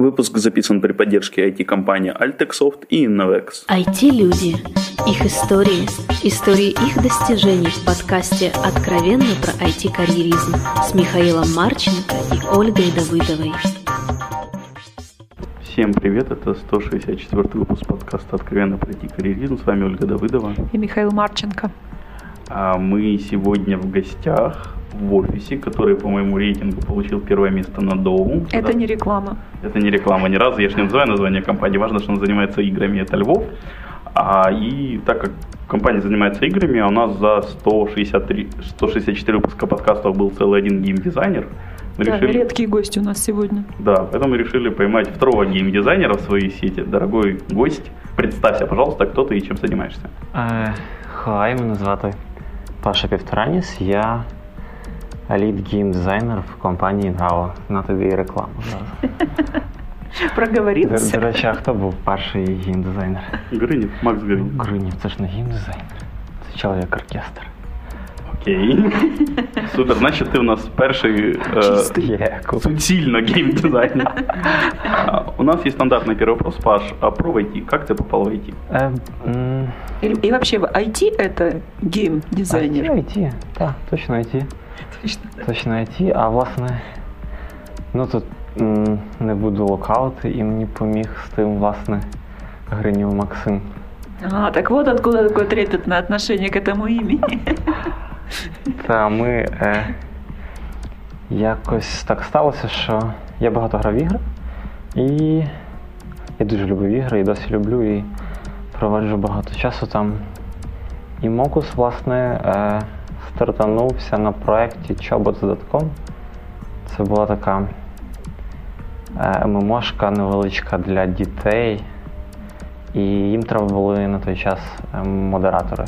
Выпуск записан при поддержке IT-компании Altexoft и Innovex. IT-люди. Их истории. Истории их достижений в подкасте «Откровенно про IT-карьеризм» с Михаилом Марченко и Ольгой Давыдовой. Всем привет, это 164 выпуск подкаста «Откровенно про IT-карьеризм». С вами Ольга Давыдова. И Михаил Марченко. А мы сегодня в гостях в офисе, который по моему рейтингу получил первое место на Доу. Это не реклама. Это не реклама ни разу, я же не называю название компании, важно, что он занимается играми, это Львов. А, и так как компания занимается играми, у нас за 163, 164 выпуска подкастов был целый один геймдизайнер, мы да, решили... редкие гости у нас сегодня. Да, поэтому мы решили поймать второго геймдизайнера в своей сети. Дорогой гость, представься, пожалуйста, кто ты и чем занимаешься. Хай, мене звати Паша Півтораніс, я лід гейм-дизайнер в компанії Грао. На тобі і рекламу. Проговорився. До, до речі, а хто був перший гейм-дизайнер? Гринів, Макс Гринів. Гринів, це ж не гейм-дизайнер. Це чоловік-оркестр. Окей. Супер, значить ти у нас перший э, суцільно гейм-дизайнер. У нас есть стандартный первый вопрос, Паш, а про IT, как ты попал в IT? И, и вообще IT это гейм-дизайнер? IT, IT, так, точно IT. Точно. Точно IT, а власне, ну тут м, не буду локаути, і мені поміг з тим, власне, Гринів Максим. А, так вот откуда такое трепетное отношение к этому имени. Та ми е, якось так сталося, що я багато грав ігри, і я дуже любив ігри і досі люблю і проводжу багато часу там. І Мокус, власне, е, стартанувся на проєкті Chobot.com. Це була така е, ММОшка невеличка для дітей, і їм треба були на той час е, модератори.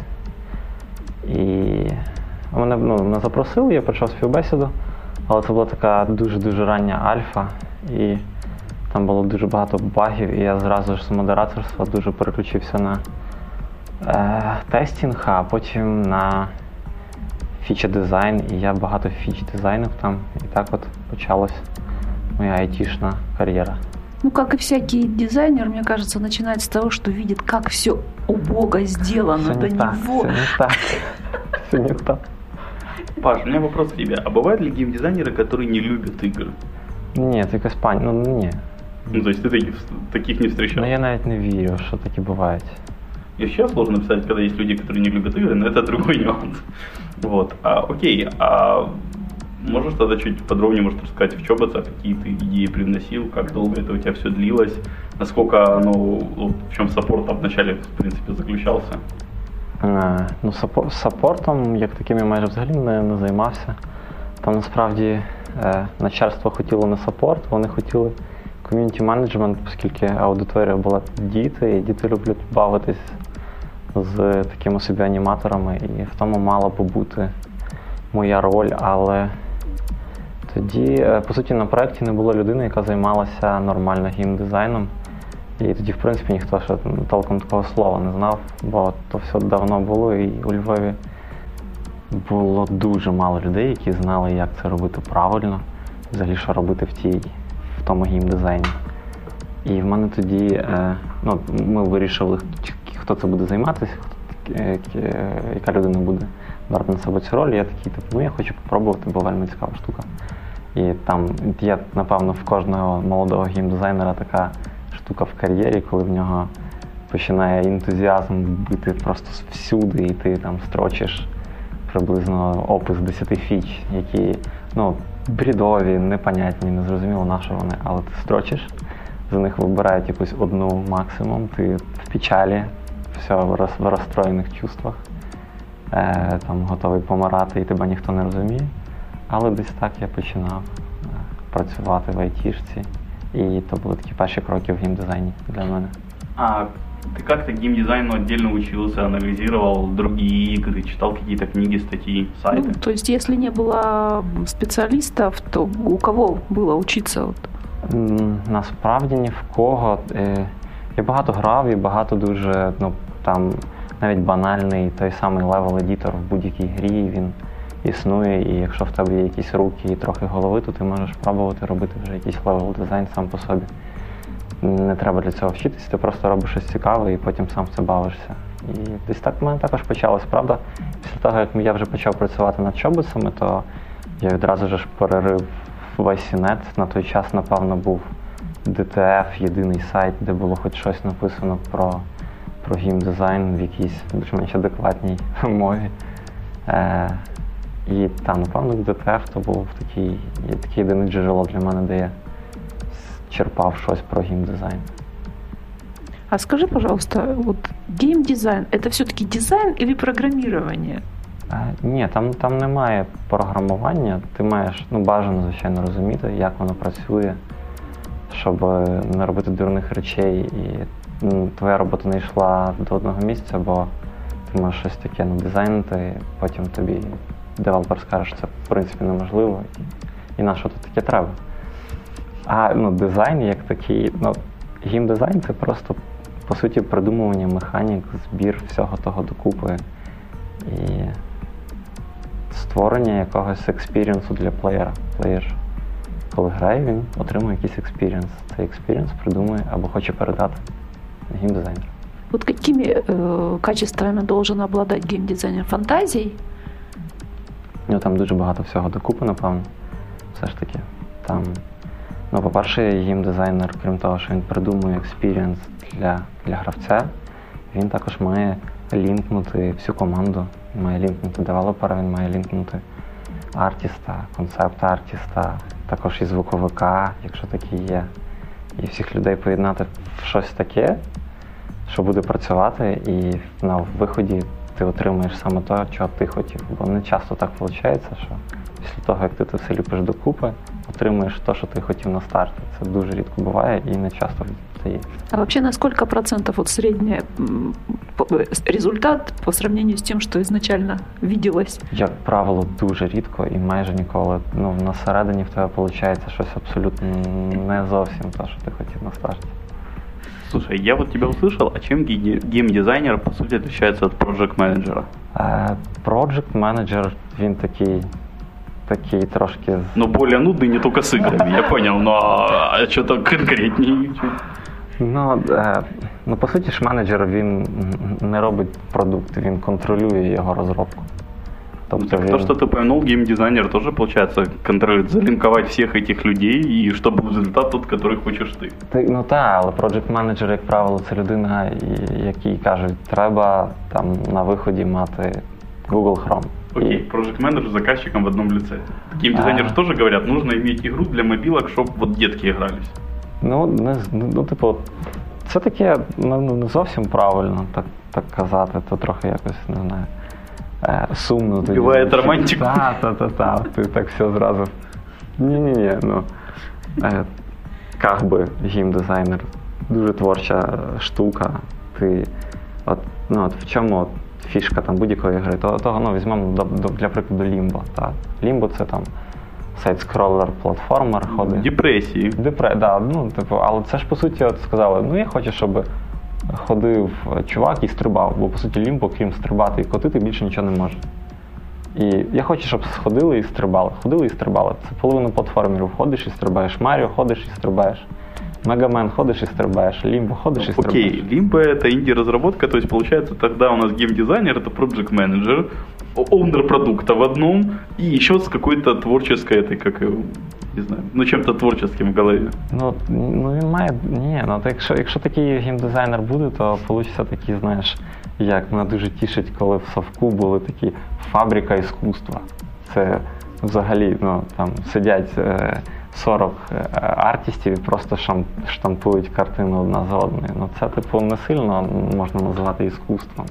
І мене ну, мене запросили, я почав співбесіду, але це була така дуже-дуже рання альфа, і там було дуже багато багів, і я зразу ж з модераторства дуже переключився на е, тестінг, а потім на фіча дизайн, і я багато фіч дизайнив там, і так от почалась моя айтишна карьера. Ну, как и всякий дизайнер, мне кажется, начинает с того, что видит, как все у Бога сделано все до не так, него. Все не так. Все не так. Паш, у меня вопрос к тебе. А бывают ли геймдизайнеры, которые не любят игры? Нет, якось пані, ну ні. Ну, то есть ты таких, таких не встречал? Ну я навіть не вірю, що такі бувають. И сейчас сложно писать, когда есть люди, которые не любят игры, но это другой нюанс. Вот. А, окей, а можешь тогда чуть подробнее, может, рассказать, в чем это, какие ты идеи привносил, как долго это у тебя все длилось, насколько оно, в чем саппорт вначале, в принципе, заключался? Е, ну, Саппортом, як таким я майже взагалі не, не займався. Там насправді е, начальство хотіло не саппорт, вони хотіли ком'юніті менеджмент, оскільки аудиторія була діти, і діти люблять бавитись з такими собі аніматорами, і в тому мала би бути моя роль, але тоді, е, по суті, на проєкті не було людини, яка займалася нормально геймдизайном. І тоді, в принципі, ніхто ще толком такого слова не знав, бо то все давно було, і у Львові було дуже мало людей, які знали, як це робити правильно, взагалі що робити в тій, в тому геймдизайні. І в мене тоді е, ну, ми вирішили, хто це буде займатися, е, яка людина буде брати на себе цю роль. Я такий, типу, ну я хочу спробувати, бо вельми цікава штука. І там є, напевно, в кожного молодого геймдизайнера така штука в кар'єрі, коли в нього починає ентузіазм бити просто всюди, і ти там строчиш приблизно опис 10 фіч, які ну, брідові, непонятні, незрозуміло на що вони, але ти строчиш, за них вибирають якусь одну максимум, ти в печалі, все в розстроєних чувствах, е, там готовий помирати і тебе ніхто не розуміє. Але десь так я починав е, працювати в айтішці. І то були такі перші кроки в геймдизайні для мене. А ты как-то геймдизайну отдельно учился, анализировал другие игры, читал какие-то книги, статьи, сайты? Ну, то есть, если не было специалистов, то у кого было учиться? Насправді ні в кого. Е, я багато грав і багато дуже, ну там навіть банальний той самий левел-едітор в будь-якій грі, він існує, і якщо в тебе є якісь руки і трохи голови, то ти можеш пробувати робити вже якийсь level design сам по собі. не треба для цього вчитися, ти просто робиш щось цікаве і потім сам в це бавишся. І десь так в мене також почалось, правда. Після того, як я вже почав працювати над чобицями, то я відразу ж перерив весь інет. На той час, напевно, був DTF, єдиний сайт, де було хоч щось написано про, про геймдизайн в якійсь більш-менш адекватній мові. Е, і там, напевно, DTF то був такий, таке єдине джерело для мене, де я черпав щось про геймдизайн. А скажи, пожалуйста, вот геймдизайн это все-таки дизайн или программирование? Е, Ні, там, там немає програмування. Ти маєш ну, бажано, звичайно, розуміти, як воно працює, щоб е, не робити дурних речей і м, твоя робота не йшла до одного місця, бо ти можеш щось таке надизайнити, потім тобі девелопер скаже, що це в принципі неможливо, і, на що тут таке треба. А ну, дизайн як такий, ну, геймдизайн це просто по суті придумування механік, збір всього того докупи і створення якогось experience у для плеєра. Плеєр, коли грає, він отримує якийсь experience. Цей experience придумує або хоче передати геймдизайнер. Вот какими э, качествами должен обладать геймдизайнер? Фантазией? Ну там дуже багато всього докупи, напевно. Все ж таки. Там, ну, по-перше, геймдизайнер, крім того, що він придумує experience для, для гравця, він також має лінкнути всю команду. Він має лінкнути девелопера, він має лінкнути артіста, концепт артіста, також і звуковика, якщо такі є. І всіх людей поєднати в щось таке, що буде працювати, і на виході ти отримуєш саме те, чого ти хотів. Бо не часто так виходить, що після того, як ти це все ліпиш докупи, отримуєш те, що ти хотів на старті. Це дуже рідко буває і не часто вдається. А вообще на сколько процентов вот средний э, результат по сравнению с тем, что изначально виделось? Як правило, дуже рідко і майже ніколи. Ну, на середині в тебе виходить щось абсолютно не зовсім те, що ти хотів на старті. Слушай, я вот тебя услышал, а чем геймдизайнер, по сути, отличается от проект менеджера Project Manager, він такий, такий трошки Ну, более нудный не только с играми, я понял, но а, что-то конкретнее. Ну, ну, по суті ж менеджер він не робить продукт, він контролює його розробку. Тобто Так, він, то, что ты упомянул, геймдизайнер тоже, получается, контролирует, залинковать всех этих людей, и чтобы результат тот, который хочешь ты. Ти- ну так, але project менеджер, як правило, це людина, і- якій кажуть, треба там на виході мати Google Chrome. Окей, І, project менеджер с заказчиком в одном лице. Геймдизайнеры А. же тоже говорят, нужно иметь игру для мобилок, чтобы вот детки игрались. ну, не, з- ну, типу, це таке ну, ну, не зовсім правильно так, так казати, то трохи якось не знаю. Е, сумно. тоді Вбиває звучить. романтику. Та, та, та, та. Ти так все зразу. Ні-ні-ні, ну. Е, как би геймдизайнер. Дуже творча штука. Ти. От, ну, от в чому от фішка там будь-якої гри? Того, того ну, візьмемо до, до, для прикладу. Та. Limbo це там side-scroller, платформер ходить. Депрессии. Депре, да, ну, типу, але це ж по суті от сказали, ну я хочу, щоб ходив чувак і стрибав, бо по суті лімбо, крім стрибати і котити, більше нічого не може. І я хочу, щоб сходили і стрибали. Ходили і стрибали. Це половина платформерів. Ходиш і стрибаєш. Маріо ходиш і стрибаєш. Мегамен ходиш і стрибаєш. Лімбо ходиш і стрибаєш. Окей, либо это инди-разработка, то есть получается тогда у нас геймдизайнер, это project менеджер, оунер продукта в одном, и еще с какой-то творческой, этой, как его, не знаю, ну чем-то творческим в голове. Ну, ну він має. Ні, ну то якщо, якщо такий геймдизайнер буде, то вийде такий, знаєш, як мене дуже тішить, коли в Совку були такі фабрика іскусства. Це взагалі, ну там сидять е, 40 е, артистів і просто штампують картину одна за одною. Ну це, типу, не сильно можна називати іскусством.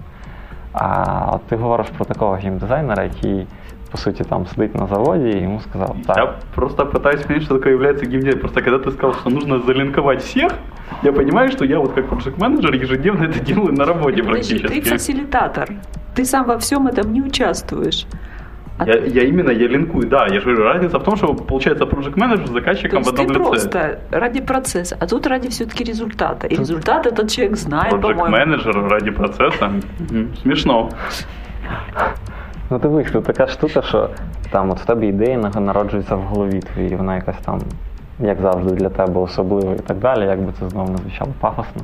А ти говориш про такого геймдизайнера, який, по суті, там сидить на заводі, і йому сказав, так. Я просто пытаюсь понять, что такое является геймдизайнер. Просто когда ты сказал, что нужно залинковать всех, я понимаю, что я вот как project менеджер ежедневно это делаю на работе Подожди, ты практически. фасилитатор. Ты сам во всем этом не участвуешь. А Я, ты- я именно, я линкую, да, я же говорю, разница в том, что получается project менеджер с То заказчиком в есть ты одном лице. просто ради процесса, а тут ради все-таки результата. И результат этот человек знает, Project по-моему. менеджер ради процесса. Мгм, Смешно. Ну дивись, тут така штука, що там от в тебе ідея народжується в голові твоїй, вона якась там як завжди, для тебе особливо і так далі, як би це знову не звучало пафосно.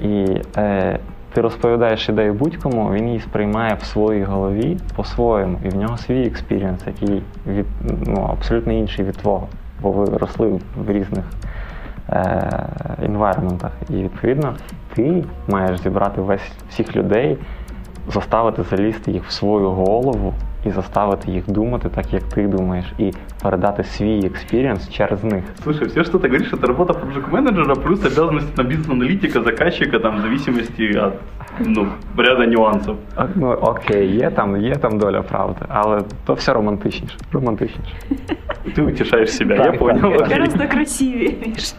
І е, ти розповідаєш ідею будь-кому, він її сприймає в своїй голові по-своєму, і в нього свій experience, який від, ну, абсолютно інший від твого, бо ви росли в різних е, environment ах. І відповідно ти маєш зібрати весь всіх людей, заставити залізти їх в свою голову і заставити їх думати так, як ти думаєш, і передати свій експірієнс через них. Слушай, все, что ты говоришь, это работа проект менеджера плюс обязанности на бизнес-аналитика, заказчика, там, в зависимости от ну, ряда нюансов. А, Ну окей, є там, є там доля правди, але то все романтичніше. Романтичніше. Ты утешаешь себя, Так, я так, понял. так. Окей. Гораздо красивее, Миша.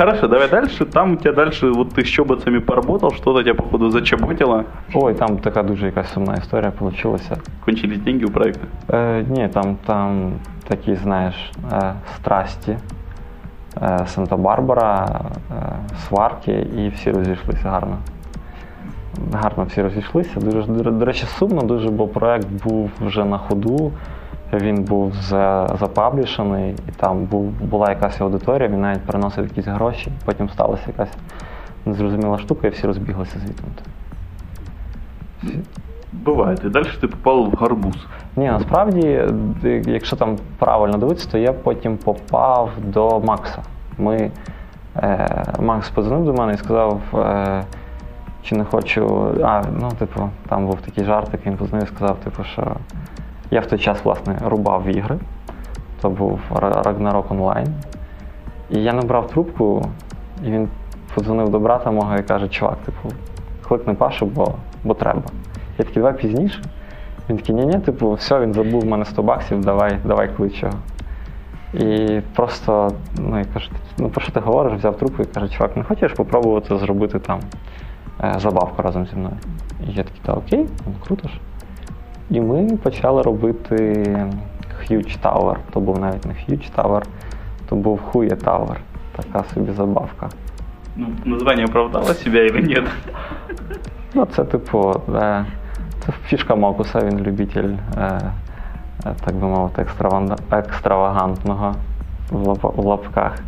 Хорошо, давай дальше. Там у тебя дальше, вот ты с чоботами поработал, что-то тебя, походу, зачоботило. Ой, там така дуже якась сумна історія вийшла. Кончились деньги у проекта. Е, ні, там, там такі, знаєш, е, страсті. Е, Санта-Барбара, е, сварки, і всі розійшлися гарно. Гарно всі розійшлися. Дуже, до, до речі, сумно дуже, бо проект був вже на ходу, він був запаблішений, і там був, була якась аудиторія, він навіть переносив якісь гроші, потім сталася якась незрозуміла штука, і всі розбіглися звідти. Бывает. И дальше ты попал в гарбуз. Ні, насправді, якщо там правильно дивитися, то я потім попав до Макса. Ми, е, Макс подзвонив до мене і сказав, е, чи не хочу. А, ну, типу, там був такий жартик, він подзвонив і сказав, типу, що я в той час, власне, рубав ігри. То був Ragnarok Online. І я набрав трубку, і він подзвонив до брата мого і каже, чувак, типу, кликни Пашу, бо, бо треба. Я такий, давай пізніше. Він такий, ні-ні, типу, все, він забув в мене 100 баксів, давай, давай клич його. І просто, ну я кажу, ну про що ти говориш? Взяв трубку і каже, чувак, не хочеш попробувати зробити там е, забавку разом зі мною? І я такий, та окей, ну круто ж. І ми почали робити Huge Tower. То був навіть не Huge Tower, то був Huye Tower. Така собі забавка. Ну, название оправдало себя или нет? Ну, це типу, е, це фішка Мокуса, він любитель, е, е, так би мовити, екстравагантного в, лап- в лапках.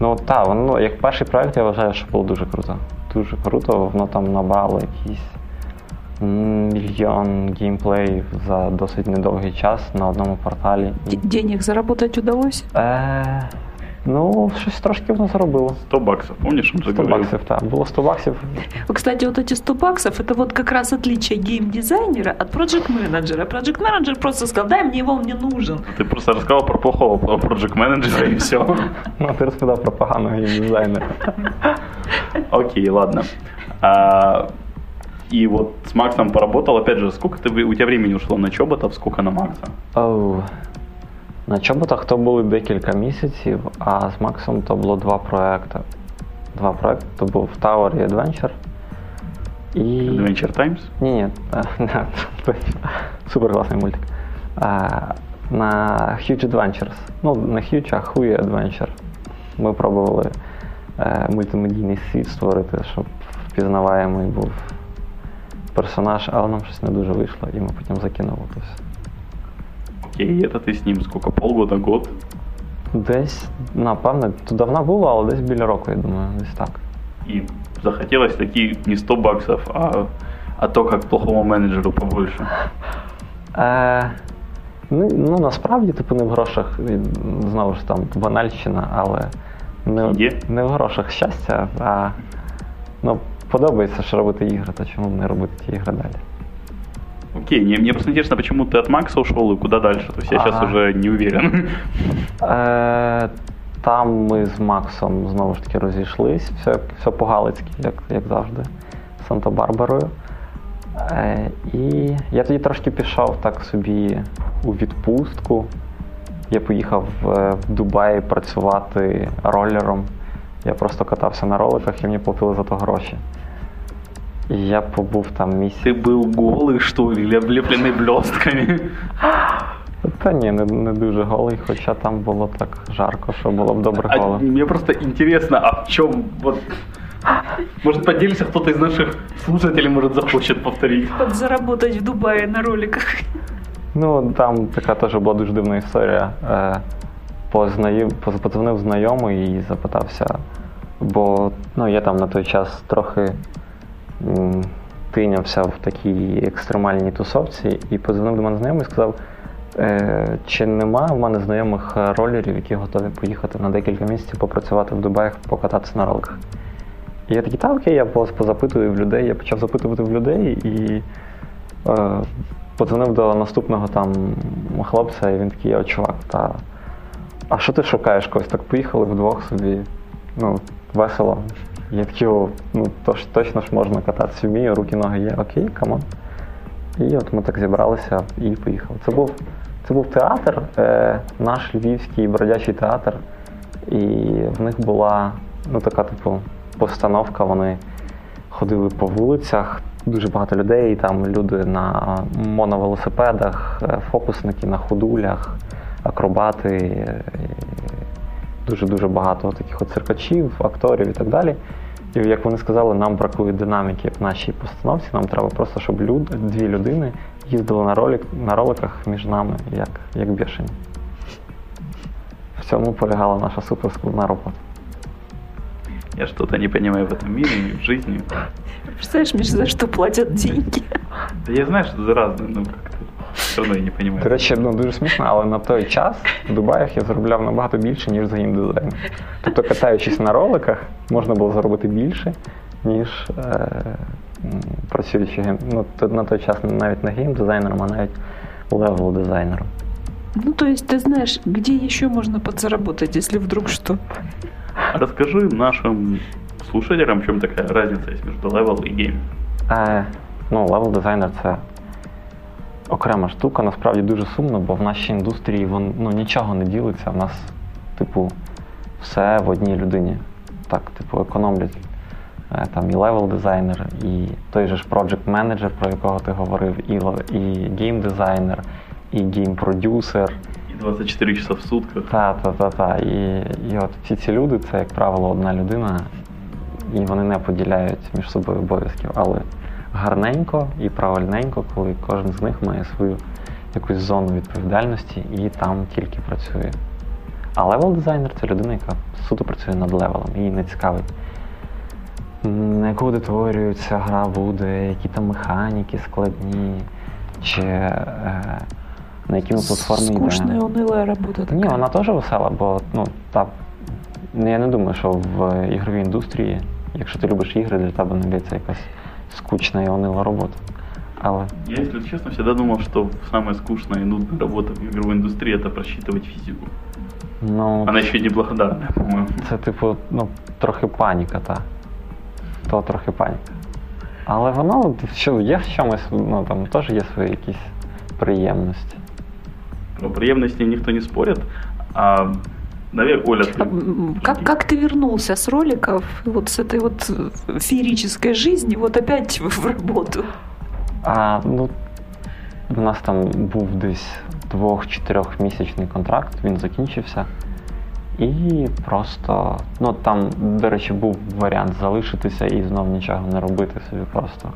Ну так, воно ну, як перший проект я вважаю, що було дуже круто. Дуже круто, воно там набрало якийсь м, мільйон геймплеїв за досить недовгий час на одному порталі. Д- Денег заработать удалось? Е, ну, щось трошки воно заробило. 100 баксов, помнишь, он 100 заговорил? баксів, так. Було 100 баксів. Кстати, вот эти 100 баксов, это вот как раз отличие гейм-дизайнера от проект-менеджера. Проект-менеджер просто сказал, дай мне его, он мне нужен. Ты просто рассказал про плохого проект менеджера и все. Ну, ти розповідав про поганого геймдизайнера. Окей, ладно. А, и вот с Максом поработал, опять же, сколько ты, у тебя времени ушло на чоботов, сколько на Макса? Оу. На чоботах то були декілька місяців, а з Максом то було два проекти. Два проекти то був Tower і Adventure. І... Adventure Times? Ні, ні, супер класний мультик. А, на Huge Adventures. Ну, не Huge, а Huey Adventure. Ми пробували е, мультимедійний світ створити, щоб впізнаваємий був персонаж, але нам щось не дуже вийшло, і ми потім закинули то все. Окей, это ты с ним сколько, полгода, год? Десь, напевне, то давно було, але десь біля року, я думаю, десь так. И захотелось такие не 100 баксов, а, а то, как плохому менеджеру побольше. Е, ну, ну, насправді, типу, не в грошах, знову ж там, банальщина, але не, Є? не в грошах щастя, а ну, подобається ж робити ігри, то чому б не робити ті ігри далі? Окей, мне, мне просто интересно, почему ты от Макса ушел и куда дальше? То есть я сейчас Ага. уже не уверен. Е, там ми з Максом знову ж таки розійшлись, все, все по-галицьки, як, як завжди, з Санта-Барбарою. Е, і я тоді трошки пішов так собі у відпустку. Я поїхав в, в Дубай працювати ролером. Я просто катався на роликах і мені платили за то гроші. І я побув там місяць. Ты был голый, что ли, или облепленный блестками? Та ні, не, не дуже голий, хоча там було так жарко, що було б добре А голим. мне просто интересно, а в чем вот... Может, поделишься, кто-то из наших слушателей, может, захочет повторить. Подзаработать в Дубае на роликах. Ну, там така теж була дуже дивна історія. Е, познаю, подзвонив знайомий і запитався, бо ну, я там на той час трохи м, тинявся в такій екстремальній тусовці, і подзвонив до мене знайомий і сказав, е, чи нема в мене знайомих ролерів, які готові поїхати на декілька місяців попрацювати в Дубаях, покататися на роликах. І я такий, та окей, я позапитую в людей, я почав запитувати в людей і е, подзвонив до наступного там хлопця, і він такий, о, чувак, та а що ти шукаєш когось? Так поїхали вдвох собі, ну, весело. Я такий, ну то ж точно ж можна кататися вмію, руки, ноги є, окей, come on. І от ми так зібралися і поїхали. Це був, це був театр, е, наш львівський бродячий театр. І в них була ну, така, типу, постановка. Вони ходили по вулицях, дуже багато людей, там люди на моновелосипедах, е, фокусники на ходулях, акробати, е, дуже-дуже багато таких от циркачів, акторів і так далі. І як вони сказали, нам бракує динаміки в нашій постановці. Нам треба просто, щоб люд, дві людини їздили на ролик, на роликах між нами, як, як бішені. В цьому полягала наша суперскладна робота. Я что-то не понимаю в этом мире, и в жизни. Представляешь, Миш, за что платят деньги? Да я знаю, что заразно, но как-то все равно я не понимаю. До речі, ну дуже смішно, але на той час в Дубаях я заробляв набагато більше, ніж за геймдизайном. Тобто, катаючись на роликах, можна було заробити більше, ніж е, працюючи game. Ну, на той час навіть не геймдизайнером, а навіть левел-дизайнером. Ну, то есть ты знаешь, где еще можно подзаработать, если вдруг что? Расскажи нашим слушателям, в чем такая разница есть между level и game. Е, ну, level дизайнер це окрема штука. Насправді дуже сумно, бо в нашій індустрії вон, ну, нічого не ділиться. В нас, типу, все в одній людині. Так, типу, економлять е, там і level дизайнер, і той же ж project менеджер, про якого ти говорив, і, і game дизайнер, і game продюсер. И 24 часа в сутках. Та, та, та, та. І, і от всі ці люди, це, як правило, одна людина, і вони не поділяють між собою обов'язків. Але гарненько і правильненько, коли кожен з них має свою якусь зону відповідальності і там тільки працює. А level дизайнер це людина, яка суто працює над левелом. Її не цікавить, на яку аудиторію ця гра буде, які там механіки складні, чи е, на які ми платформи йдемо. Скучная, унылая работа Ні, вона теж весела, бо ну та ну, я не думаю, що в ігровій індустрії, якщо ти любиш ігри, для тебе не це якась скучна і онила робота. Але Я, если честно, всегда думал, что самая скучная и нудная работа в игровой индустрии это просчитывать физику. ну Она еще и неблагодарная, по-моему. це типу, ну, трохи паніка, та. То трохи паніка. Але воно що є в чомусь, ну там теж є свої якісь приємності. Про приемности никто не спорит. А, наверное, Оля, А, ты... м, Как, как ты вернулся с роликов, вот с этой вот феерической жизни, вот опять в в работу? А, ну, у нас там був десь двох-чотирьохмісячний контракт, він закінчився. І просто, ну там, до речі, був варіант залишитися і знов нічого не робити собі, просто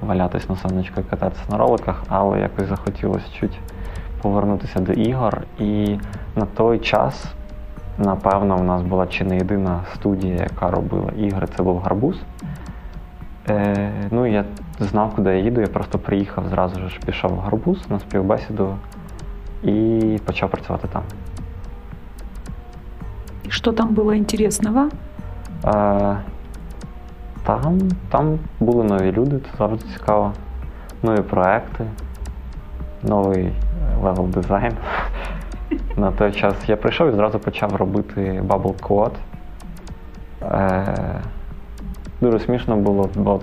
валятись на сонечко і кататися на роликах, але якось захотілося чуть повернутися до ігор. І на той час, напевно, в нас була чи не єдина студія, яка робила ігри, це був гарбуз. Е, ну, я знав, куди я їду, я просто приїхав зразу ж пішов в Гарбуз на співбесіду і почав працювати там. Что там было интересного? Е, там, там були нові люди, це завжди цікаво. Нові проекти, новий level дизайн. На той час я прийшов і зразу почав робити Bubble Code. Е, дуже смішно було, бо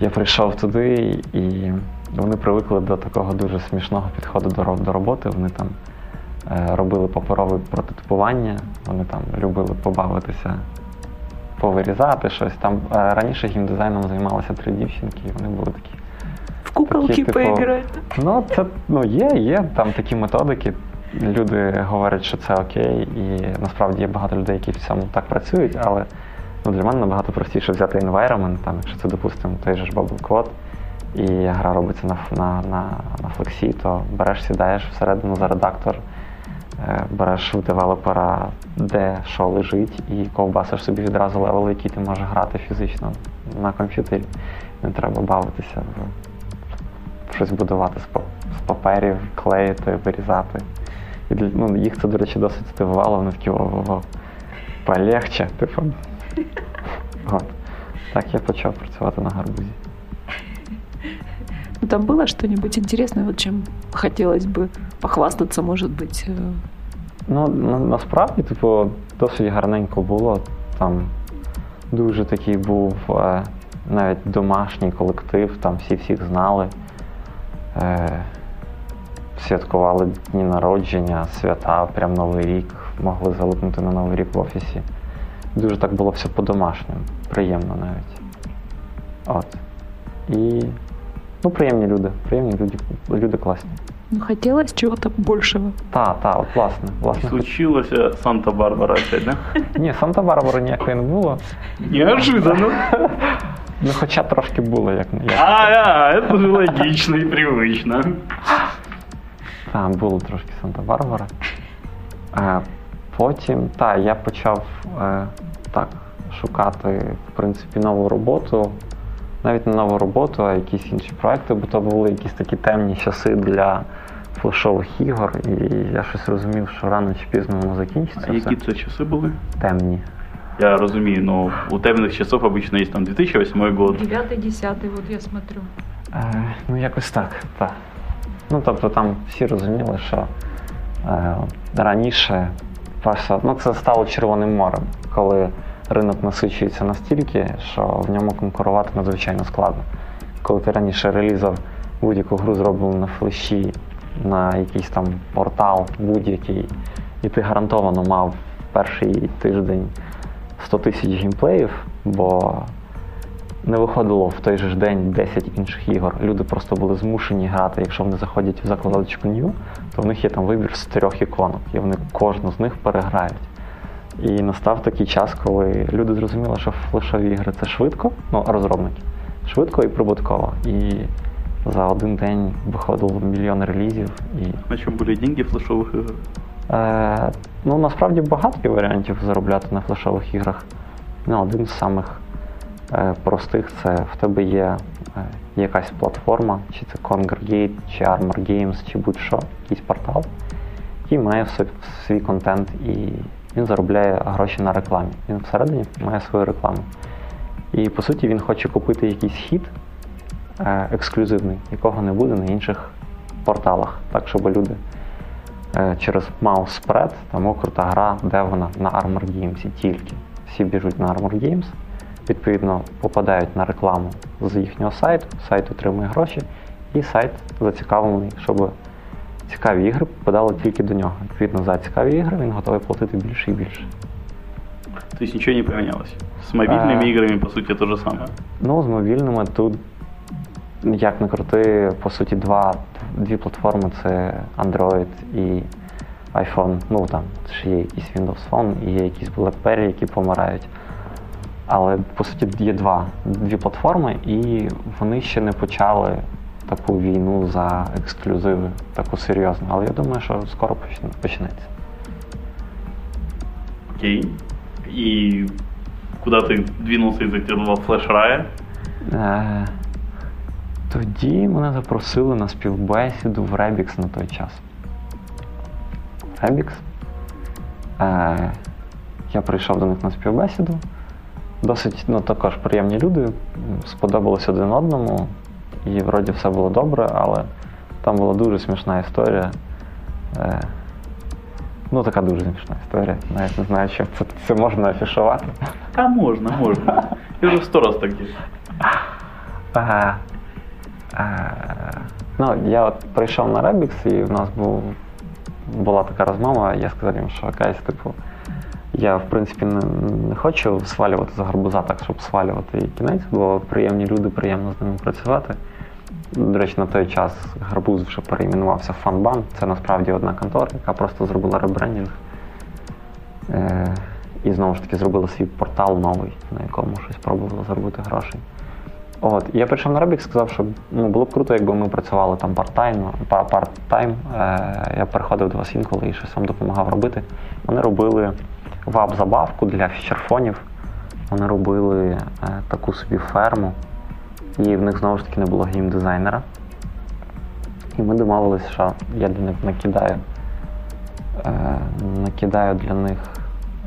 я прийшов туди і вони привикли до такого дуже смішного підходу до, роботи. Вони там е, робили паперове прототипування, вони там любили побавитися, повирізати щось. Там е, раніше гімдизайном займалися три дівчинки, і вони були такі. Куколки Такие, типа, поиграть? Ну, це ну, є, є там такі методики. Люди говорять, що це окей, і насправді є багато людей, які в цьому так працюють, але ну, для мене набагато простіше взяти environment, там, якщо це, допустимо, той же ж Bubble Code, і гра робиться на, на, на, на флексі, то береш, сідаєш всередину за редактор, е, береш в девелопера, де що лежить, і ковбасиш собі відразу level, який ти можеш грати фізично на комп'ютері. Не треба бавитися в щось будувати з, па- з паперів, клеїти, вирізати. І для- ну, їх це, до речі, досить здивувало, вони такі ого, полегче, типу. От. Так я почав працювати на гарбузі. Ну, Там было что-нибудь интересное, вот чем хотелось бы похвастаться, может быть? э, Ну, на, насправді, типу, досить гарненько було. Там дуже такий був е, навіть домашній колектив, там всі всіх знали. Е, святкували дні народження, свята, прям Новий рік, могли залипнути на Новий рік в офісі. Дуже так було все по-домашньому, приємно навіть. От. І ну, приємні люди, приємні люди, люди класні. Ну, хотелось чего-то большего. Та, та, от власне, власне. случилось э, Санта-Барбара опять, да? Ні, Санта-Барбара ніякої не було. Неожиданно. Ну, хоча трошки було, як не як. А, а, это же логично и привычно. Так, було трошки Санта-Барбара. Е, потім, так, я почав е, так, шукати, в принципі, нову роботу. Навіть не нову роботу, а якісь інші проекти, бо то були якісь такі темні часи для флешових ігор, і я щось розумів, що рано чи пізно воно закінчиться. А все. які це часи були? Темні. Я розумію, но у темных часов обычно есть там 2008 год. Девятый, десятый, вот я смотрю. Е, ну, якось так, так. Ну, тобто там всі розуміли, що е, раніше перше, ну, це стало Червоним морем, коли ринок насичується настільки, що в ньому конкурувати надзвичайно складно. Коли ти раніше релізав будь-яку гру зроблену на флеші, на якийсь там портал будь-який, і ти гарантовано мав перший тиждень 100 тисяч геймплеїв, бо не виходило в той же ж день 10 інших ігор. Люди просто були змушені грати. Якщо вони заходять в закладочку New, то в них є там вибір з трьох іконок, і вони кожну з них переграють. І настав такий час, коли люди зрозуміли, що флешові ігри це швидко, ну, розробники, швидко і прибутково. І за один день виходило мільйон релізів. І На чем были деньги флешовых игр? Е, ну, насправді багато є варіантів заробляти на флешових іграх. Ну, один з самих е, простих це в тебе є е, якась платформа, чи це Congregate, чи Armor Games, чи будь-що, якийсь портал, який має свій контент і він заробляє гроші на рекламі. Він всередині має свою рекламу. І по суті він хоче купити якийсь хід е, ексклюзивний, якого не буде на інших порталах, так щоб люди через mouse spread, там о, крута гра, де вона на Armor Games і тільки. Всі біжуть на Armor Games, відповідно попадають на рекламу з їхнього сайту, сайт отримує гроші, і сайт зацікавлений, щоб цікаві ігри попадали тільки до нього. Відповідно, за цікаві ігри він готовий платити більше і більше. То есть ничего не поменялось. С мобильными А. играми, по сути, то же самое. Ну, з мобільними тут, як не крути, по суті, два, дві платформи це Android і iPhone. Ну там ще є якийсь Windows Phone і є якісь BlackBerry, які помирають. Але по суті є два, дві платформи, і вони ще не почали таку війну за ексклюзиви, таку серйозну. Але я думаю, що скоро почнеться. Окей. И куда ты двинулся из этого флеш-рая? Е, Тоді мене запросили на співбесіду в Rebix на той час. Rebix. Е, я прийшов до них на співбесіду. Досить ну, також приємні люди, м, сподобалось один одному, і вроді все було добре, але там була дуже смішна історія. Е, ну, така дуже смішна історія. Навіть не знаю, чи це, це можна афішувати. А можно, можно. Я уже сто раз так е, ну, я от прийшов на Rebix, і в нас був, була така розмова, я сказав їм, що якась, типу, я в принципі не, не хочу свалювати з гарбуза так, щоб свалювати і кінець, бо приємні люди, приємно з ними працювати. До речі, на той час гарбуз вже перейменувався в Фанбан. Це насправді одна контора, яка просто зробила ребрендінг. Е, і знову ж таки зробила свій портал новий, на якому щось пробувала заробити грошей. От, я прийшов на Робік, сказав, що ну, було б круто, якби ми працювали там part-time. part-time. Е, я приходив до вас інколи і щось вам допомагав робити. Вони робили веб-забавку для фічерфонів. Вони робили е, таку собі ферму, і в них знову ж таки не було геймдизайнера. І ми домовилися, що я для них накидаю, е, накидаю для них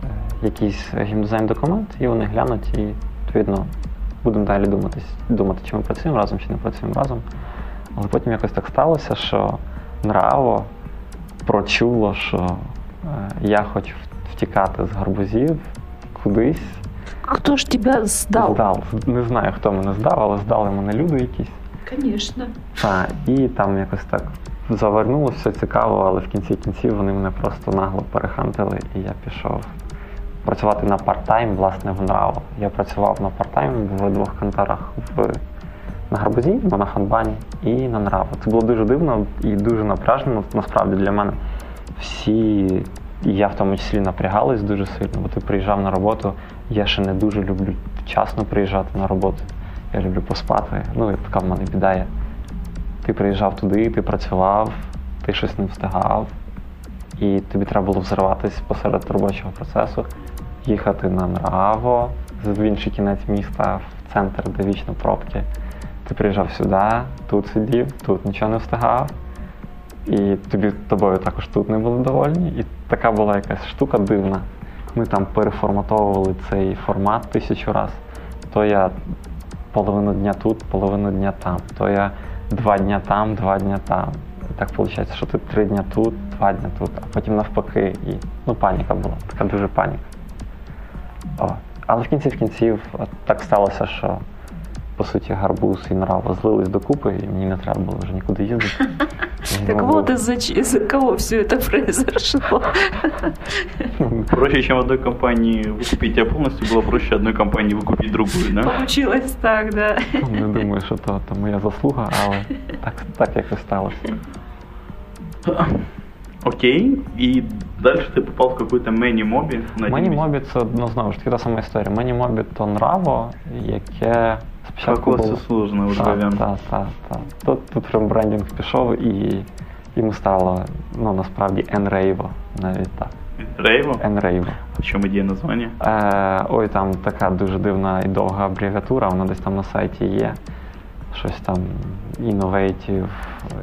е, якийсь геймдизайн документ, і вони глянуть і відповідно будемо далі думати, думати, чи ми працюємо разом, чи не працюємо разом. Але потім якось так сталося, що Нраво прочуло, що е, я хочу втікати з гарбузів кудись. Хто ж тебе здав? Здав. Не знаю, хто мене здав, але здали мене люди якісь. Звісно. Так, і там якось так завернулося, все цікаво, але в кінці кінців вони мене просто нагло перехантили, і я пішов працювати на парт-тайм, власне, в Нраво. Я працював на парт-тайм в двох конторах в на Гарбузі, на Ханбані і на Нраво. Це було дуже дивно і дуже напряжно, насправді для мене. Всі, я в тому числі напрягалась дуже сильно, бо ти приїжджав на роботу. Я ще не дуже люблю вчасно приїжджати на роботу. Я люблю поспати. Ну, і така в мене біда є. Ти приїжджав туди, ти працював, ти щось не встигав, і тобі треба було взриватись посеред робочого процесу їхати на Нраво в інший кінець міста, в центр, де вічно пробки. Ти приїжджав сюди, тут сидів, тут нічого не встигав. І тобі тобою також тут не були довольні. І така була якась штука дивна. Ми там переформатовували цей формат тисячу разів. То я половину дня тут, половину дня там, то я два дня там, два дня там. І так виходить, що ти три дня тут, два дня тут, а потім навпаки. І ну, паніка була, така дуже паніка. О. Але в кінці в кінців так сталося, що по суті гарбуз і нрава злились докупи, і мені не треба було вже нікуди їздити. Так вот из-за из кого все это произошло. Проще, чем одной компании выкупить тебя полностью, было проще одной компании выкупить другую, да? Получилось так, да. Не думаю, що то, то моя заслуга, але так, так якось сталося. Окей, і далі ти попав в какой-то мені-мобі. Мені-мобі це ну, знову ж таки та сама історія. Мені-мобі то нраво, яке спочатку було... сложно вже, Так, так. так, так. Тут, тут рембрендінг пішов і йому стало, ну, насправді, Enravo, навіть так. Рейво? Enravo. В чому ідея названня? Е, ой, там така дуже дивна і довга абревіатура, вона десь там на сайті є Щось там innovative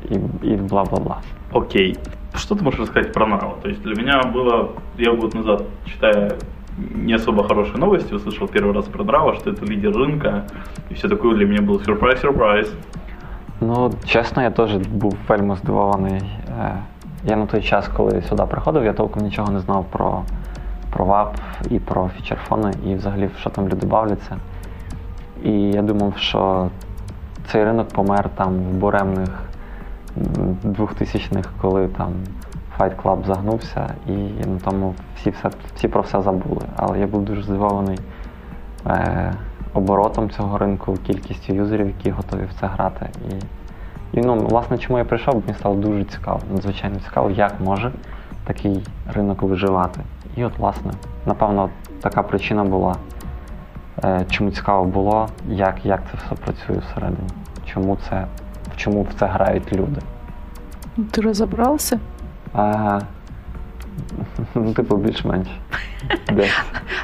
і, і бла-бла-бла. Окей. Что ты можешь рассказать про Наро? То есть для меня было, я год назад, читая не особо хорошие новости, услышал первый раз про Драво, что это лидер рынка, и все такое для меня было сюрприз-сюрприз. Ну, чесно, я теж був вельми здивований. Е, Я на той час, коли сюди приходив, я толком нічого не знав про, про ВАП і про фічерфони, і взагалі, що там люди бавляться. І я думав, що цей ринок помер там в буремних 2000-х, коли там Fight Club загнувся, і на тому всі, все, всі про все забули. Але я був дуже здивований е, оборотом цього ринку, кількістю юзерів, які готові в це грати. І, і ну, власне, чому я прийшов, мені стало дуже цікаво, надзвичайно цікаво, як може такий ринок виживати. І от, власне, напевно, така причина була, чому цікаво було, як, як це все працює всередині, чому це, чому в це грають люди. Ты разобрался? А, ну, типу, більш-менш. Десь.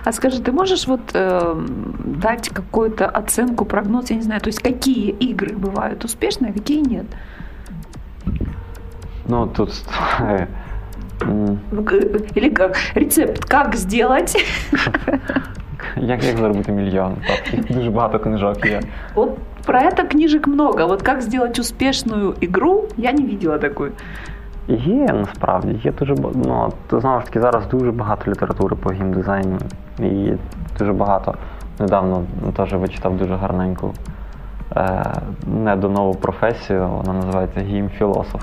А скажи, ты можешь вот э, дать какую-то оценку, прогноз, я не знаю, то есть какие игры бывают успешные, а какие нет? Ну, тут. е, м, Или как рецепт, как сделать? Як, як заробити мільйон? Так, їх дуже багато книжок є. Вот про это книжек много. Вот как сделать успешную игру, я не видела такой. Є насправді, є дуже ну, знову ж таки зараз дуже багато літератури по геймдизайну. І дуже багато. Недавно теж вичитав дуже гарненьку е, недонову професію, вона називається геймфілософ.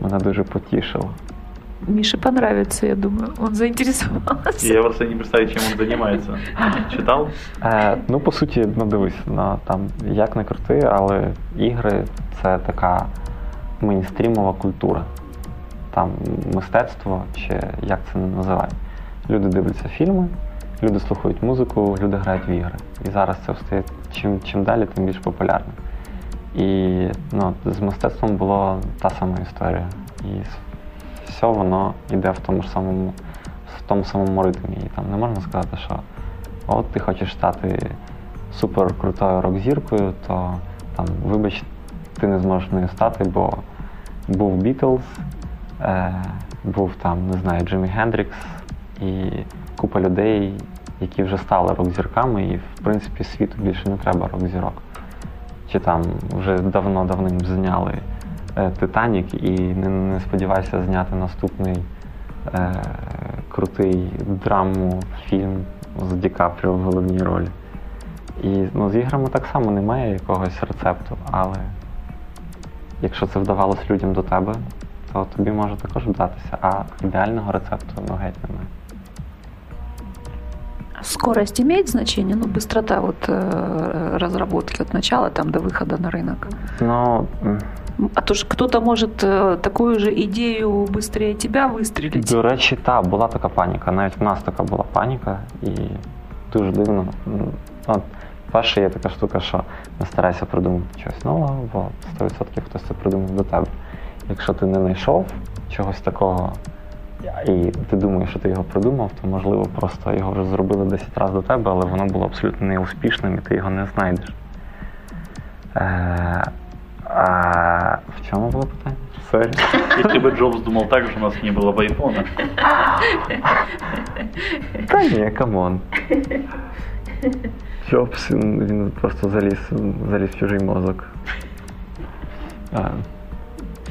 Мене дуже потішило. Мише понравится, я думаю. Он заинтересовался. Я просто не представляю, чем он занимается. Читал? Е, ну, по суті, ну дивись, на, там, як не крути, але ігри це така мейнстрімова культура. Там мистецтво, чи як це не називають. Люди дивляться фільми, люди слухають музику, люди грають в ігри. І зараз це стає чим, чим далі, тим більш популярним. І ну, з мистецтвом була та сама історія. І все воно йде в тому ж самому, в тому самому ритмі. І там не можна сказати, що от ти хочеш стати суперкрутою рок-зіркою, то там, вибач, ти не зможеш нею стати, бо був Бітлз, е, був там, не знаю, Джиммі Гендрікс і купа людей, які вже стали рок-зірками, і в принципі світу більше не треба рок-зірок. Чи там вже давно-давним зняли Титанік і не, не сподівайся зняти наступний е, крутий драму фільм з Ді Капріо в головній ролі. І ну, з іграми так само немає якогось рецепту, але якщо це вдавалося людям до тебе, то тобі може також вдатися, а ідеального рецепту ну, геть немає. Скорость имеет значение, ну, быстрота вот э, разработки от начала там до выхода на рынок. Ну, м, А то ж кто-то может э, такую же идею быстрее тебя выстрелить. До речі, та була така паніка. Навіть в нас така була паніка, і дуже дивно. М, От, перше, є така штука, що не старайся придумати щось нового, бо 100% хтось це придумав до тебе. Якщо ти не знайшов чогось такого, і ти думаєш, що ти його придумав, то можливо просто його вже зробили 10 разів до тебе, але воно було абсолютно неуспішним, і ти його не знайдеш. Е, а в чому було питання? Сорі. Если бы Джобс думал так же, у нас не было бы айфона. Та ні, камон. Джобс, він, він просто заліз, заліз в чужий мозок. А,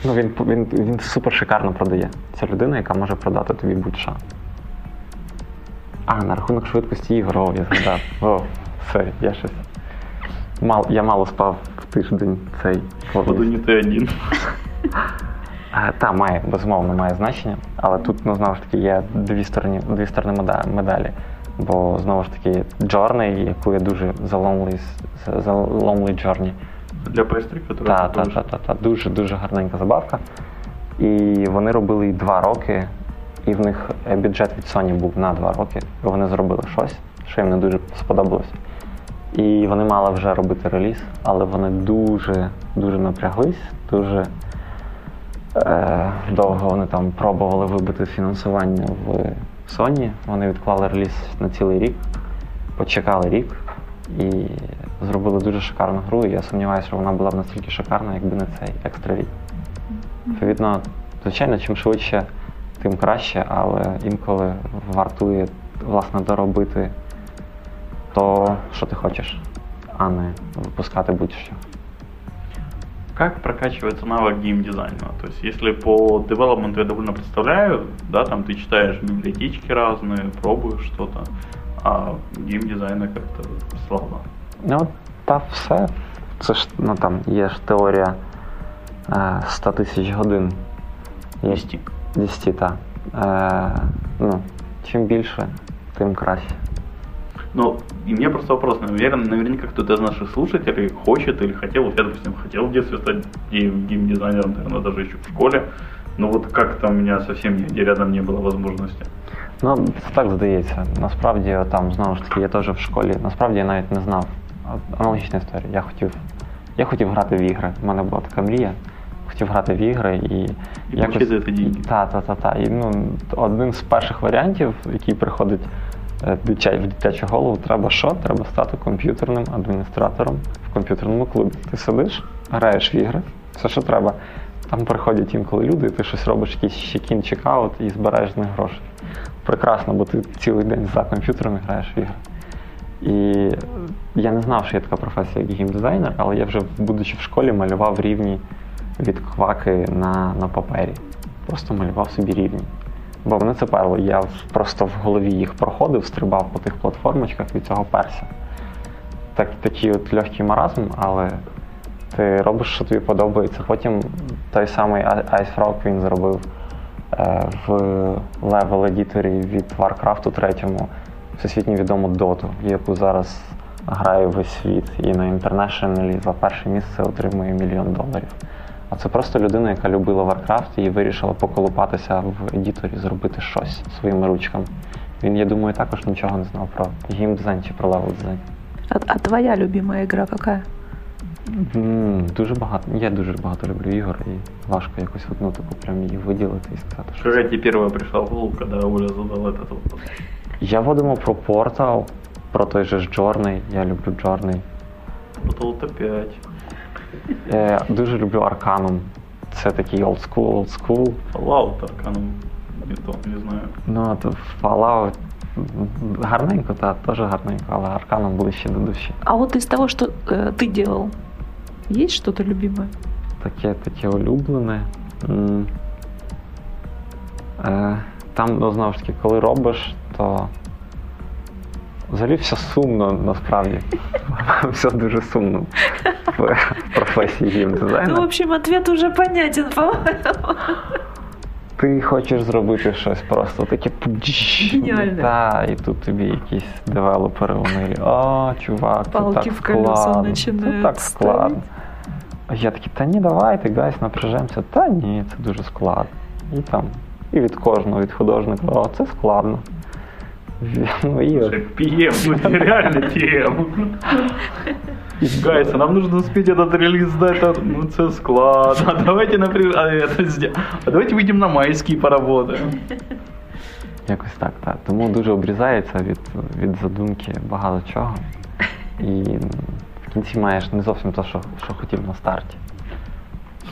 ну, він, він, він супер шикарно продає. Це людина, яка може продати тобі будь-що. А, на рахунок швидкості ігор, о, я згадав. О, сорі, я щось. Мал, я мало спав в тиждень цей. Походу не ты один. Е, Та має, безумовно, має значення, але тут ну, знову ж таки є дві сторони, дві сторони меда- медалі. Бо знову ж таки Джорні, яку я дуже заломлий, з- заломлий Джорні. Для PS3, который Та, ты та, тоже- та, та, та, дуже дуже гарненька забавка. І вони робили її два роки, і в них е, бюджет від Sony був на два роки. І вони зробили щось, що їм не дуже сподобалось. І вони мали вже робити реліз, але вони дуже дуже напряглись, дуже е, довго вони там пробували вибити фінансування в Sony. Вони відклали реліз на цілий рік, почекали рік і зробили дуже шикарну гру. І я сумніваюся, що вона була б настільки шикарна, якби не цей екстра рік. Відповідно, звичайно, чим швидше, тим краще, але інколи вартує власне доробити то, що ти хочеш, а не випускати будь-що. Как прокачивается навык геймдизайна? То есть, если по девелопменту я довольно представляю, да, там ты читаешь библиотечки разные, пробуешь что-то, а геймдизайна как-то слабо. Ну, та все. Це ж ну там є ж теорія е, 100 тисяч годин. Є 10. 10, так. Е, ну, чим більше, тим краще. Ну, и мне просто вопрос, наверное, наверняка кто-то из наших слушателей хочет или хотел, вот я, допустим, хотел в детстве стать гейм- геймдизайнером, наверное, даже еще в школе, но вот как-то у меня совсем нигде рядом не было возможности. Ну, це так здається. Насправді, там, знову ж таки, я теж в школі. Насправді я навіть не знав. А- Аналогічна історія. Я хотів, я хотів грати в ігри. У мене була така мрія. Хотів грати в ігри і. І получити за це деньги. Та, та, та, та. І ну, один з перших варіантів, який приходить е, в дитячу голову, треба що? Треба стати комп'ютерним адміністратором в комп'ютерному клубі. Ти сидиш, граєш в ігри, все, що треба. Там приходять інколи люди, і ти щось робиш, якийсь check-in, check-out і збираєш з них гроші. Прекрасно, бо ти цілий день за комп'ютером і граєш в ігри. І я не знав, що є така професія, як геймдизайнер, але я вже, будучи в школі, малював рівні від кваки на, на папері. Просто малював собі рівні. Бо мене це перло. Я просто в голові їх проходив, стрибав по тих платформочках від цього перся. Так, такий от легкий маразм, але ти робиш, що тобі подобається. Потім той самий Ice Frog він зробив е, в level editor і від Warcraft 3 всесвітньо відому доту, яку зараз грає весь світ. І на International і за перше місце отримує мільйон доларів. А це просто людина, яка любила Warcraft і вирішила поколупатися в editor і, зробити щось своїми ручками. Він, я думаю, також нічого не знав про геймдизайн чи про левел дизайн. А, а твоя любимая игра какая? М, Дуже багато. Я дуже багато люблю ігор і важко якось одну таку прям її виділити і сказати, що. Какая тебе первая пришла в голову, когда Оля задал этот вопрос? Я водимо про Portal, про той же ж Journey. Я люблю Journey. Portal 5. Е, дуже люблю Arcanum. Це такий old school, old school. Fallout Arcanum. Не то, не знаю. Ну, то Fallout гарненько, та теж гарненько, але Arcanum ближче до душі. А вот из того, что э, ты делал, есть что-то любимое? Таке, таке улюблене. М. Е, там, ну, знову ж таки, коли робиш, то взагалі все сумно насправді. все дуже сумно в професії Ну, в общем, ответ уже понятен, по-моему. Ти хочеш зробити щось просто таке. Та, і тут тобі якісь девелопери вони. О, чувак, це Палки так в колеса складно. Це так складно. А я такий, та ні, давайте, guys, напряжемося. Та ні, це дуже складно. І там, і від кожного, від художника, о, це складно. Ну, і от. Слушай, PM, ну не реально PM. Гайс, а нам нужно успеть этот релиз сдать, а, ну це складно. А давайте, например, а, это сделаем. а давайте выйдем на майские поработаем. Якось так, так. Тому дуже обрізається від, від задумки багато чого. І в кінці маєш не зовсім те, що, що хотів на старті.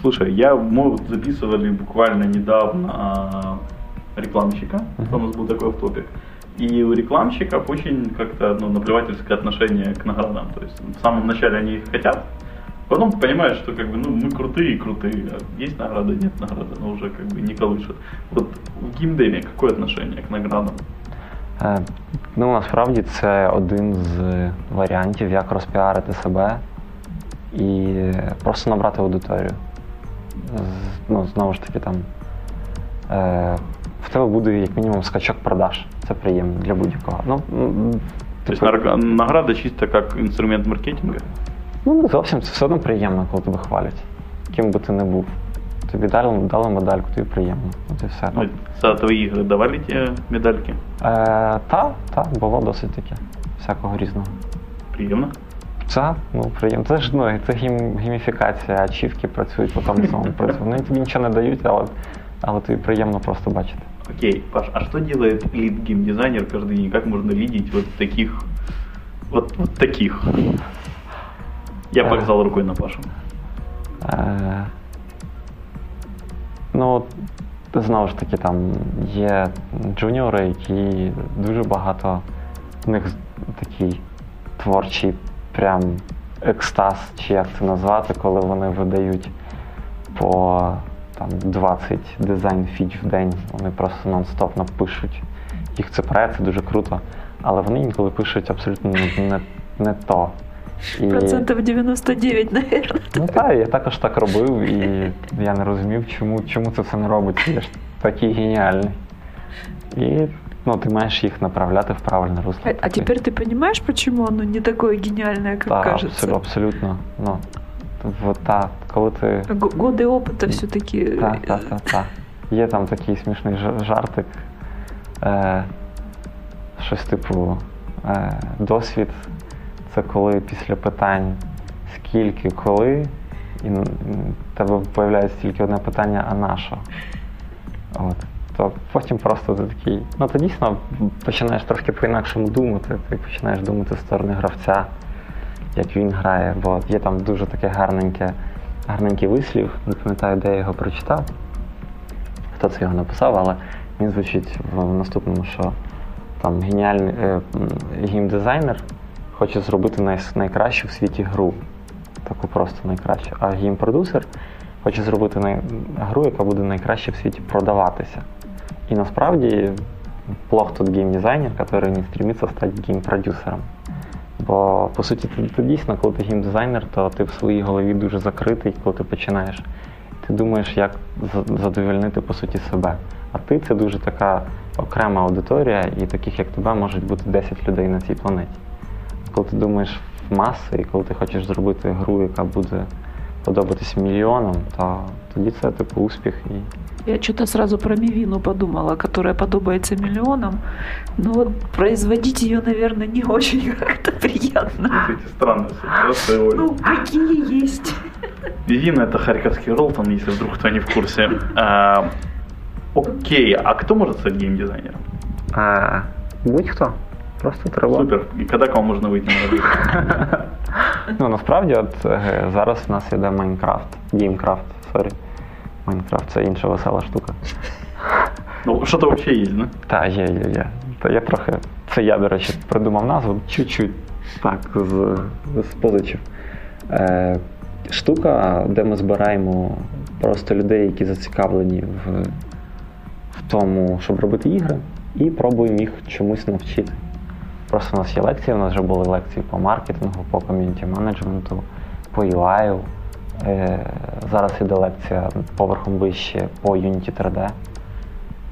Слушай, я, мы вот записывали буквально недавно а, рекламщика, Мгм. у нас был такой топик. И у рекламщиков очень как-то ну, наплевательское отношение к наградам. То есть в самом начале они их хотят, потом понимаешь, что как бы ну мы крутые и крутые, а есть награда, нет награды, но уже как бы не колышет. Вот в геймдеве какое отношение к наградам? Е, Ну, насправді це один з варіантів, як розпіарити себе і просто набрати аудиторію. З- Ну, знову ж таки, там е, В тебе буде як мінімум скачок продаж. Це приємно для будь-якого. Ну, м, То типу, нар- награда чисто как инструмент маркетинга? ну, не зовсім це все одно приємно, коли тебе хвалять. Ким би ти не був. Тобі дали, дали медальку, тобі приємно. От і все. Ну, За твои игры давали тебе медальки? Е, та, та, було досить таке. Всякого різного. Приемно? Це, ну приємно. Це ж ну, це гім, гіміфікація, ачівки працюють по тому самому принципу. Вони тобі нічого не дають, але, але тобі приємно просто бачити. Окей, Паш, а что делает лид геймдизайнер каждый день? Как можно лидить вот таких, вот, вот таких? Я Э. показал рукой на Пашу. Е, ну, знову ж таки, там є джуніори, які дуже багато в них такий творчий прям екстаз, чи як це назвати, коли вони видають по там, 20 дизайн фіч в день. Вони просто нон-стоп напишуть. Їх це проект, це дуже круто. Але вони інколи пишуть абсолютно не, не, не то. І... Процентов 99, наверное. Ну так, я також так робив, і я не розумів, чому, чому це все не робиться. Я ж такий геніальний. І ну, ти маєш їх направляти в правильне русло. А, а теперь ты понимаешь, почему оно не такое гениальное, как Так, кажется? абсолютно, абсолютно. От, та, коли ти. Г- Годы опыта все-таки. Так, так, так, так. Є там такий смішний жа- жартик. Е, щось типу е, досвід. Це коли після питань скільки, коли, і в тебе появляється тільки одне питання, а на що? От. То потім просто ти такий. Ну ти дійсно починаєш трошки по-інакшому думати. Ти починаєш думати з сторони гравця, як він грає, бо є там дуже таке гарненьке, гарненький вислів, не пам'ятаю, де я його прочитав, хто це його написав, але він звучить в наступному, що там геніальний е, м, геймдизайнер хоче зробити най, найкращу в світі гру. Таку просто найкращу. А геймпродюсер хоче зробити най, гру, яка буде найкраще в світі продаватися. І насправді плох той геймдизайнер, який не стремится стати геймпродюсером. Бо, по суті, ти, ти дійсно, коли ти геймдизайнер, то ти в своїй голові дуже закритий, коли ти починаєш. Ти думаєш, як за- задовольнити по суті себе. А ти це дуже така окрема аудиторія, і таких як тебе можуть бути 10 людей на цій планеті. Коли ти думаєш в маси, і коли ти хочеш зробити гру, яка буде подобатись мільйонам, то тоді це типу успіх і Я что-то сразу про Мивину подумала, которая подобается миллионам. Но вот производить ее, наверное, не очень как-то приятно. Эти странные ассоциации. Ну, какие есть. Вивина это харьковский Ролтон, если вдруг кто не в курсе. А, окей, а кто может стать геймдизайнером? А, будь-хто. Просто треба. Супер. І коли к вам можна вийти на роботу? Ну насправді, от е, зараз в нас іде Майнкрафт. Геймкрафт, сорі. Майнкрафт це інша весела штука. Ну, що-то взагалі є, да? Та, є, є, є. Та я трохи. Це я, до речі, придумав назву чуть-чуть так, з, з позичів. Е, штука, де ми збираємо просто людей, які зацікавлені в, в тому, щоб робити ігри, і пробуємо їх чомусь навчити. Просто у нас є лекції, у нас вже були лекції по маркетингу, по ком'юніті менеджменту, по UI. Е, зараз іде лекція поверхом вище по Unity 3D.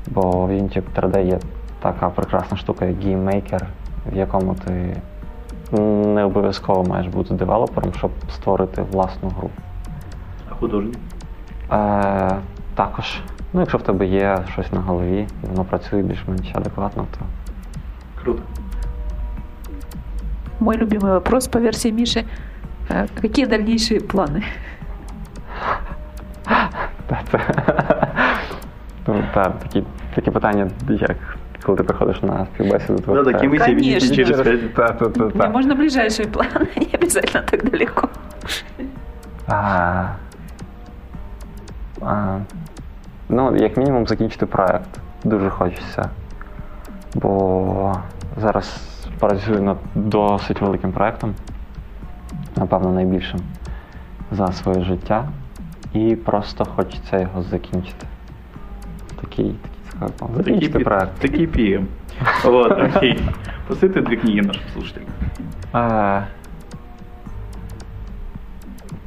Бо в Unity 3D є така прекрасна штука, як GameMaker, в якому ти не обов'язково маєш бути девелопером, щоб створити власну гру. А художник? Е, також, ну, якщо в тебе є щось на голові і воно працює більш-менш адекватно, то Круто. Мой любимый вопрос по версии Миши. Э, Какие дальнейшие планы? Та, це, ну, та, такі, такі питання, як коли ти приходиш на співбесіду, то Да, це- такие вы себя видите Конечно. через пять. та, та, та, Не, та. можно ближайшие планы, не обязательно так далеко. А, а, ну, як мінімум, закінчити проект. Дуже хочеться. Бо зараз працюю над досить великим проектом, напевно, найбільшим за своє життя. І просто хочеться його закінчити. Такий, такий. Закінчити проект. такие PM. Вот, окей. Посоветуй две книги нашим слушателям. Е,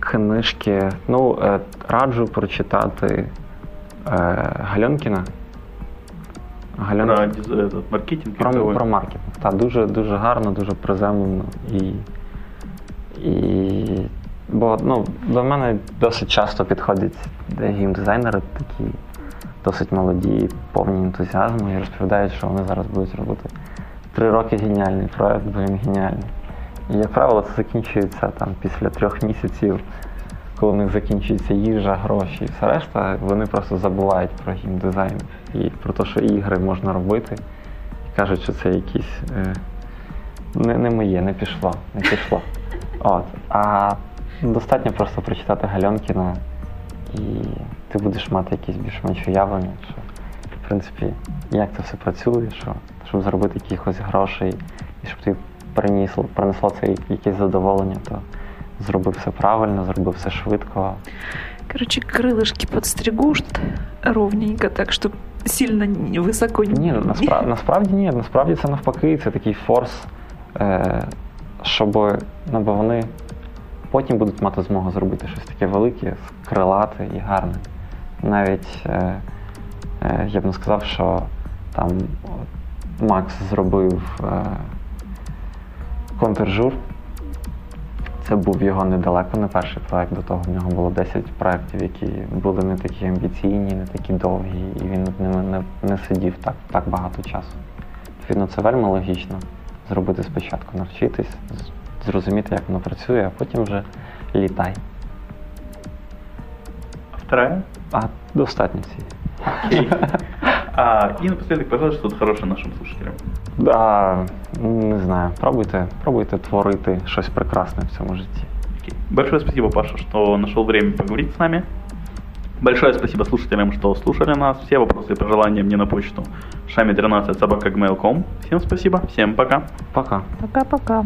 книжки. Ну, е, раджу прочитати е, Гальонкіна. Гальон... Про диз- этот, маркетинг. про, про маркетинг. Так, дуже, дуже гарно, дуже приземлено. І, і, бо ну, до мене досить часто підходять геймдизайнери такі досить молоді, повні ентузіазму і розповідають, що вони зараз будуть робити три роки геніальний проект, бо він геніальний. І, як правило, це закінчується там після трьох місяців, коли в них закінчується їжа, гроші і все решта, вони просто забувають про геймдизайн і про те, що ігри можна робити. І кажуть, що це якісь е, не, не моє, не пішло, не пішло. От. А достатньо просто прочитати Гальонкіна, і ти будеш мати якісь більш-менш уявлення, що в принципі, як це все працює, що, щоб заробити якихось грошей, і щоб ти принесло, принесло це якесь задоволення, то зробив все правильно, зробив все швидко. Короче, крылышки подстригут ровненько, так, чтобы сильно не- высоко не... Ні, насправді, насправді ні. Насправді це навпаки, це такий форс, е, щоб ну, бо вони потім будуть мати змогу зробити щось таке велике, крилате і гарне. Навіть е, е, я б не сказав, що там Макс зробив е, контржур. Це був його недалеко не перший проект. До того в нього було 10 проєктів, які були не такі амбіційні, не такі довгі, і він над не, не сидів так, так багато часу. Відповідно, це вельми логічно зробити спочатку, навчитись, зрозуміти, як воно працює, а потім вже літай. А вторая? А достатньо цієї. Окей. А, и напоследок, пожалуйста, что-то хорошее нашим слушателям. Да, не знаю, пробуйте, пробуйте творити щось прекрасне в цьому житті. Окей. Большое спасибо, Паша, что нашел время поговорить с нами. Большое спасибо слушателям, что слушали нас. Все вопросы и пожелания мне на почту шами13 собакагmail.com. Всем спасибо, всем пока. Пока. Пока-пока.